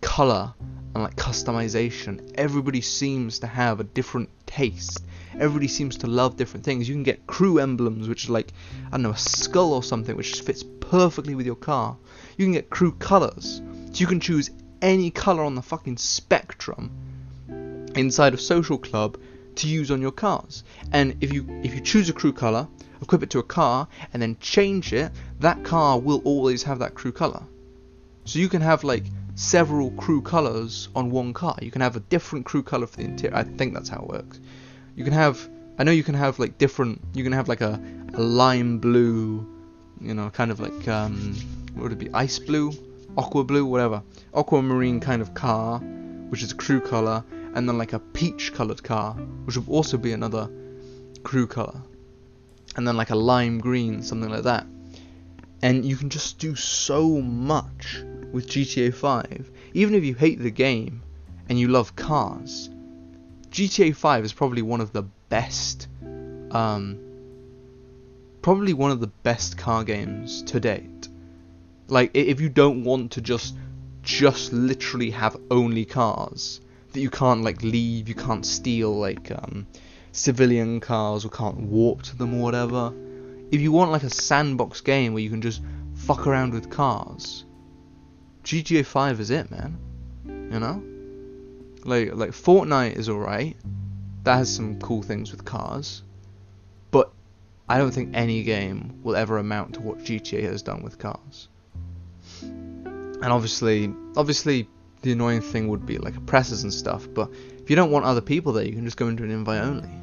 color and like customization. Everybody seems to have a different taste. Everybody seems to love different things. You can get crew emblems, which is like, I don't know, a skull or something, which fits perfectly with your car. You can get crew colors. So you can choose any color on the fucking spectrum inside of Social Club to use on your cars. And if you if you choose a crew color, equip it to a car, and then change it, that car will always have that crew color. So you can have like several crew colors on one car. You can have a different crew color for the interior. I think that's how it works. You can have, I know you can have like different. You can have like a, a lime blue, you know, kind of like um, what would it be? Ice blue, aqua blue, whatever. Aquamarine kind of car, which is a crew color, and then like a peach colored car, which would also be another crew color, and then like a lime green, something like that. And you can just do so much with GTA 5, even if you hate the game and you love cars, GTA 5 is probably one of the best, um, probably one of the best car games to date. Like, if you don't want to just, just literally have only cars that you can't like leave, you can't steal like um, civilian cars or can't warp to them or whatever. If you want like a sandbox game where you can just fuck around with cars, GTA 5 is it, man. You know? Like like Fortnite is alright. That has some cool things with cars. But I don't think any game will ever amount to what GTA has done with cars. And obviously obviously the annoying thing would be like oppressors and stuff, but if you don't want other people there, you can just go into an invite only.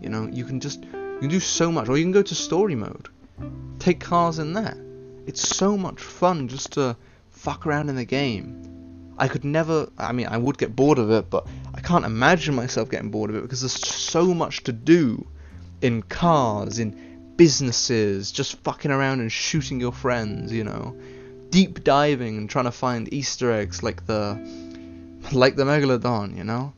You know, you can just you can do so much, or you can go to story mode. Take cars in there. It's so much fun just to fuck around in the game. I could never, I mean, I would get bored of it, but I can't imagine myself getting bored of it because there's so much to do in cars, in businesses, just fucking around and shooting your friends, you know, deep diving and trying to find Easter eggs like the like the megalodon, you know,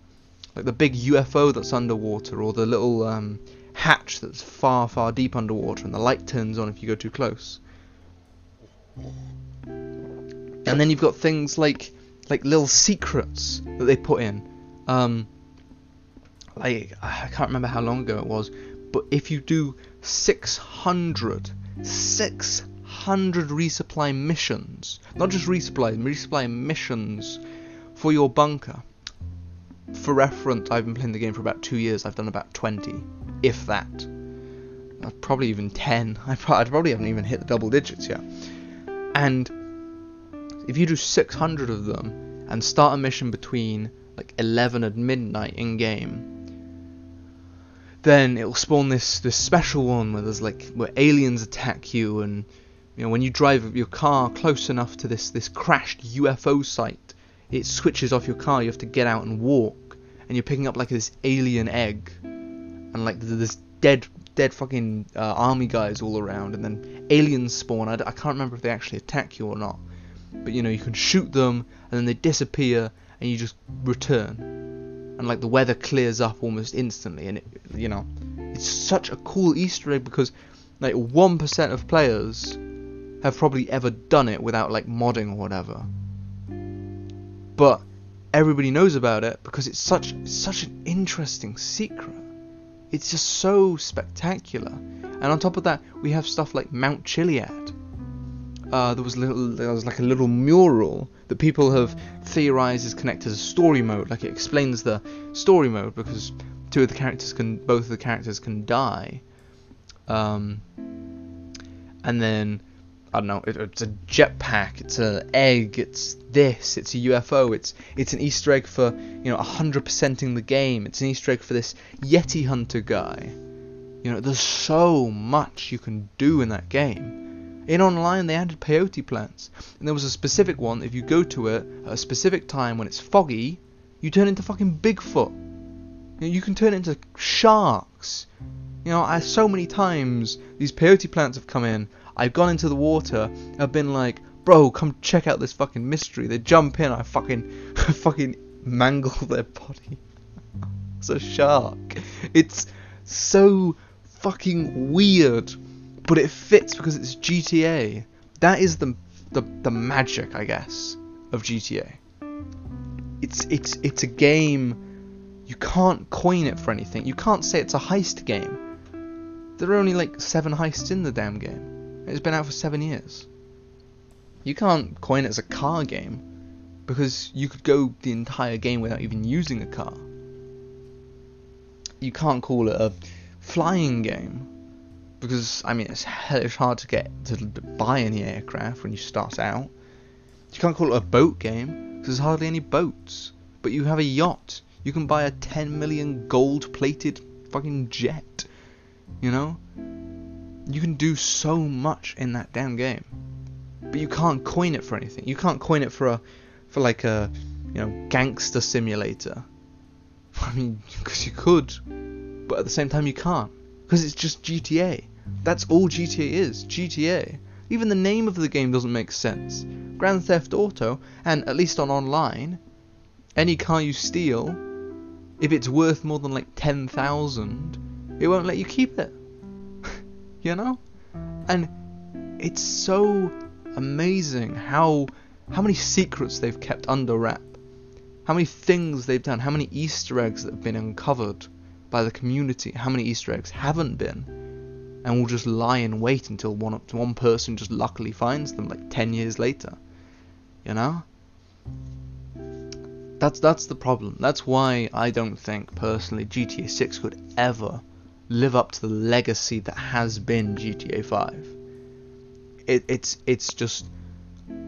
like the big UFO that's underwater or the little um, hatch that's far far deep underwater and the light turns on if you go too close. And then you've got things like like little secrets that they put in. Um, like I can't remember how long ago it was, but if you do 600, 600 resupply missions, not just resupply, resupply missions for your bunker. For reference, I've been playing the game for about two years. I've done about 20, if that. Uh, probably even 10. I probably haven't even hit the double digits yet. And if you do 600 of them and start a mission between like 11 and midnight in game, then it'll spawn this this special one where there's like where aliens attack you and you know when you drive your car close enough to this this crashed UFO site, it switches off your car. You have to get out and walk, and you're picking up like this alien egg, and like this dead dead fucking uh, army guys all around, and then aliens spawn. I, I can't remember if they actually attack you or not, but you know you can shoot them, and then they disappear, and you just return and like the weather clears up almost instantly and it, you know it's such a cool easter egg because like 1% of players have probably ever done it without like modding or whatever but everybody knows about it because it's such such an interesting secret it's just so spectacular and on top of that we have stuff like Mount Chiliad uh, there was little, there was like a little mural that people have theorized is connected to story mode. Like it explains the story mode because two of the characters can, both of the characters can die. Um, and then I don't know, it, it's a jetpack, it's an egg, it's this, it's a UFO, it's it's an Easter egg for you know 100%ing the game. It's an Easter egg for this Yeti hunter guy. You know, there's so much you can do in that game. In online, they added peyote plants, and there was a specific one. If you go to it at a specific time when it's foggy, you turn into fucking Bigfoot. You, know, you can turn into sharks. You know, I so many times these peyote plants have come in. I've gone into the water. I've been like, bro, come check out this fucking mystery. They jump in. I fucking, fucking mangle their body. it's a shark. It's so fucking weird but it fits because it's GTA. That is the the, the magic, I guess, of GTA. It's it's it's a game. You can't coin it for anything. You can't say it's a heist game. There are only like seven heists in the damn game. It's been out for seven years. You can't coin it as a car game because you could go the entire game without even using a car. You can't call it a flying game because I mean it's hellish hard to get to buy any aircraft when you start out. You can't call it a boat game because there's hardly any boats. But you have a yacht. You can buy a 10 million gold-plated fucking jet. You know, you can do so much in that damn game. But you can't coin it for anything. You can't coin it for a for like a you know gangster simulator. I mean, because you could, but at the same time you can't because it's just GTA. That's all GTA is, GTA. Even the name of the game doesn't make sense. Grand Theft Auto, and at least on online, any car you steal, if it's worth more than like 10,000, it won't let you keep it. You know? And it's so amazing how how many secrets they've kept under wrap. How many things they've done, how many Easter eggs that have been uncovered by the community, how many Easter eggs haven't been. And will just lie in wait until one one person just luckily finds them like 10 years later. You know? That's that's the problem. That's why I don't think personally GTA 6 could ever live up to the legacy that has been GTA 5 it, it's it's just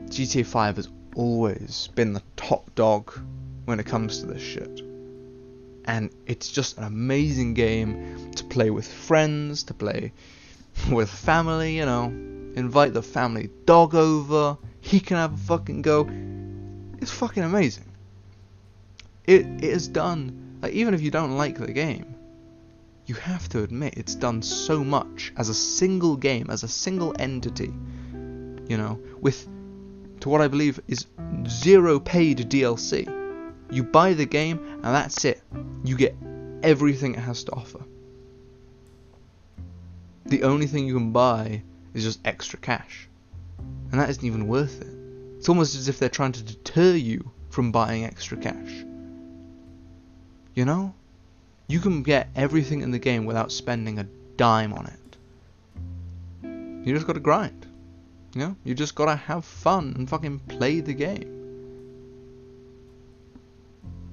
GTA 5 has always been the top dog when it comes to this shit and it's just an amazing game to play with friends, to play with family, you know, invite the family dog over, he can have a fucking go. It's fucking amazing. It it is done. Like even if you don't like the game, you have to admit it's done so much as a single game, as a single entity. You know, with to what I believe is zero paid DLC. You buy the game and that's it. You get everything it has to offer. The only thing you can buy is just extra cash. And that isn't even worth it. It's almost as if they're trying to deter you from buying extra cash. You know? You can get everything in the game without spending a dime on it. You just gotta grind. You know? You just gotta have fun and fucking play the game.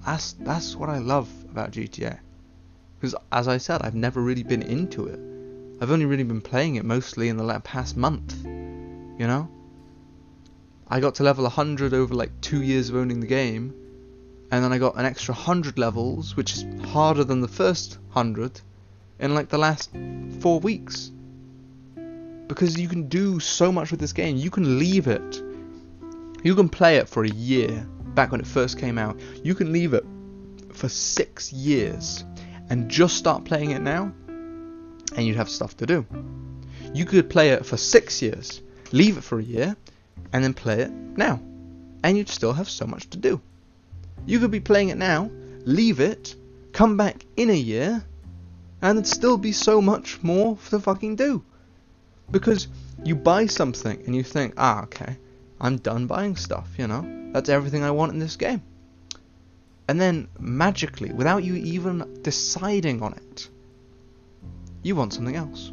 That's that's what I love about GTA. Because as I said, I've never really been into it. I've only really been playing it mostly in the past month. You know? I got to level 100 over like two years of owning the game, and then I got an extra 100 levels, which is harder than the first 100, in like the last four weeks. Because you can do so much with this game. You can leave it. You can play it for a year, back when it first came out. You can leave it for six years and just start playing it now, and you'd have stuff to do. You could play it for six years, leave it for a year, and then play it now, and you'd still have so much to do. You could be playing it now, leave it, come back in a year, and there'd still be so much more to fucking do. Because you buy something and you think, ah, okay, I'm done buying stuff, you know? That's everything I want in this game. And then, magically, without you even deciding on it, you want something else.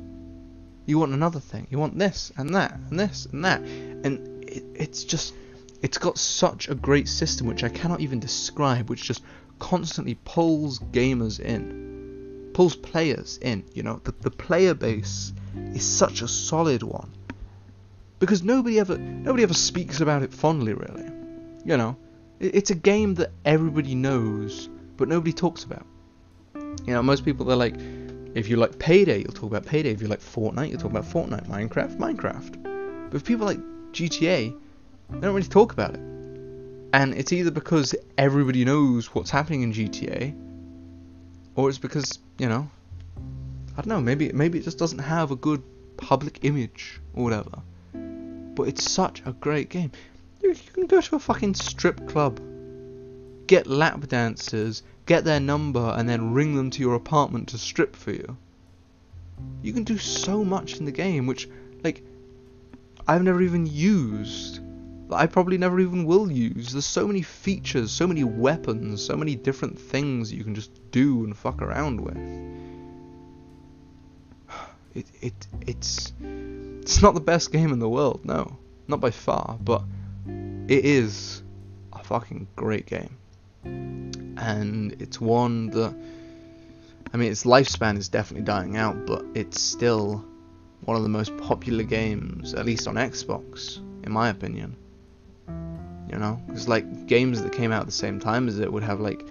You want another thing. You want this and that and this and that. And it, it's just it's got such a great system which I cannot even describe, which just constantly pulls gamers in, pulls players in. You know, the, the player base is such a solid one because nobody ever nobody ever speaks about it fondly, really. You know, it, it's a game that everybody knows, but nobody talks about. You know, most people they're like, if you like Payday, you'll talk about Payday. If you like Fortnite, you'll talk about Fortnite. Minecraft, Minecraft. But if people like GTA, they don't really talk about it. And it's either because everybody knows what's happening in GTA, or it's because, you know, I don't know, maybe maybe it just doesn't have a good public image or whatever. But it's such a great game. You, you can go to a fucking strip club, get lap dancers, get their number, and then ring them to your apartment to strip for you. You can do so much in the game, which, like, I've never even used I probably never even will use. There's so many features, so many weapons, so many different things you can just do and fuck around with. It it it's it's not the best game in the world, no, not by far, but it is a fucking great game, and it's one that I mean its lifespan is definitely dying out, but it's still one of the most popular games, at least on Xbox, in my opinion you know? Because like games that came out at the same time as it would have like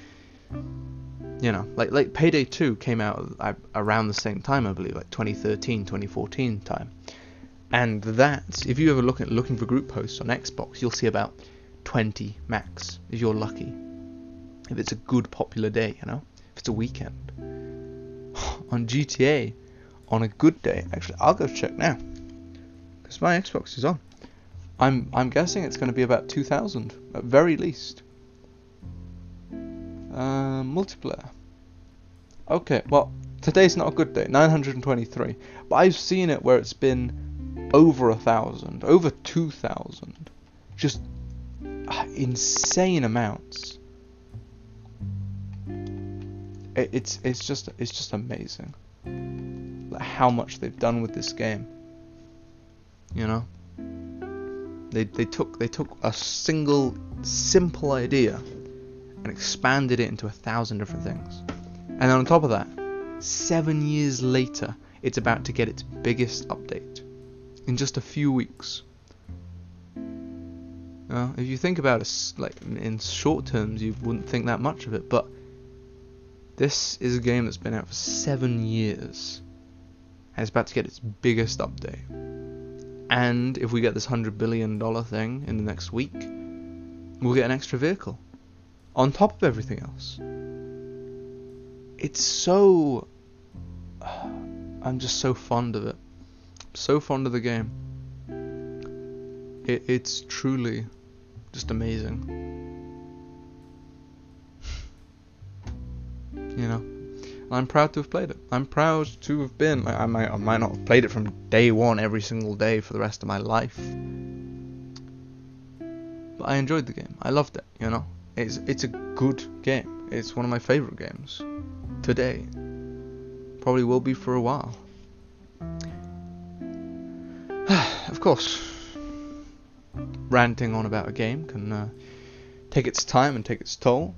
you know like like payday 2 came out around the same time i believe like 2013 2014 time. And that if you ever look at looking for group posts on xbox you'll see about 20 max if you're lucky. If it's a good popular day you know? If it's a weekend. On gta on a good day actually i'll go check now because my xbox is on I'm I'm guessing it's going to be about 2,000 at very least. Uh, multiplayer. Okay, well today's not a good day. 923, but I've seen it where it's been over a thousand, over 2,000, just uh, insane amounts. It, it's it's just it's just amazing like how much they've done with this game. You know. They, they took they took a single simple idea and expanded it into a thousand different things. And then on top of that, seven years later, it's about to get its biggest update in just a few weeks. If you think about it, like in short terms, you wouldn't think that much of it, but this is a game that's been out for seven years, and it's about to get its biggest update. And if we get this hundred billion dollar thing in the next week, we'll get an extra vehicle on top of everything else. It's so I'm just so fond of it. So fond of the game. It, it's truly just amazing. I'm proud to have played it. I'm proud to have been. I, I might, I might not have played it from day one every single day for the rest of my life, but I enjoyed the game. I loved it. You know, it's it's a good game. It's one of my favorite games today. Probably will be for a while. of course, ranting on about a game can uh, take its time and take its toll.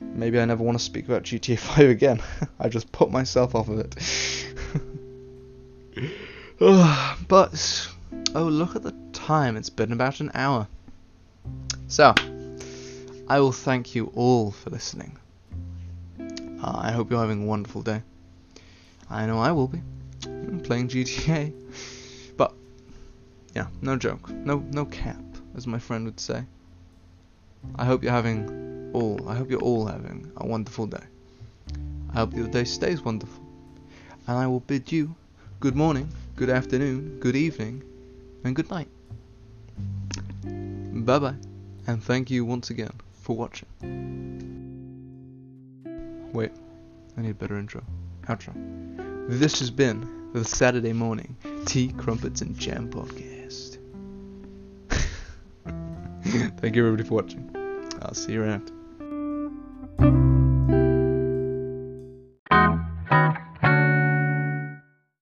Maybe I never want to speak about GTA 5 again. I just put myself off of it. but, oh, look at the time. It's been about an hour. So, I will thank you all for listening. Uh, I hope you're having a wonderful day. I know I will be. I'm playing GTA. But, yeah, no joke. No, no cap, as my friend would say. I hope you're having all, I hope you're all having a wonderful day. I hope your day stays wonderful. And I will bid you good morning, good afternoon, good evening, and good night. Bye bye, and thank you once again for watching. Wait, I need a better intro. Outro. This has been the Saturday morning Tea, Crumpets, and Jam podcast. Thank you everybody for watching. I'll see you around.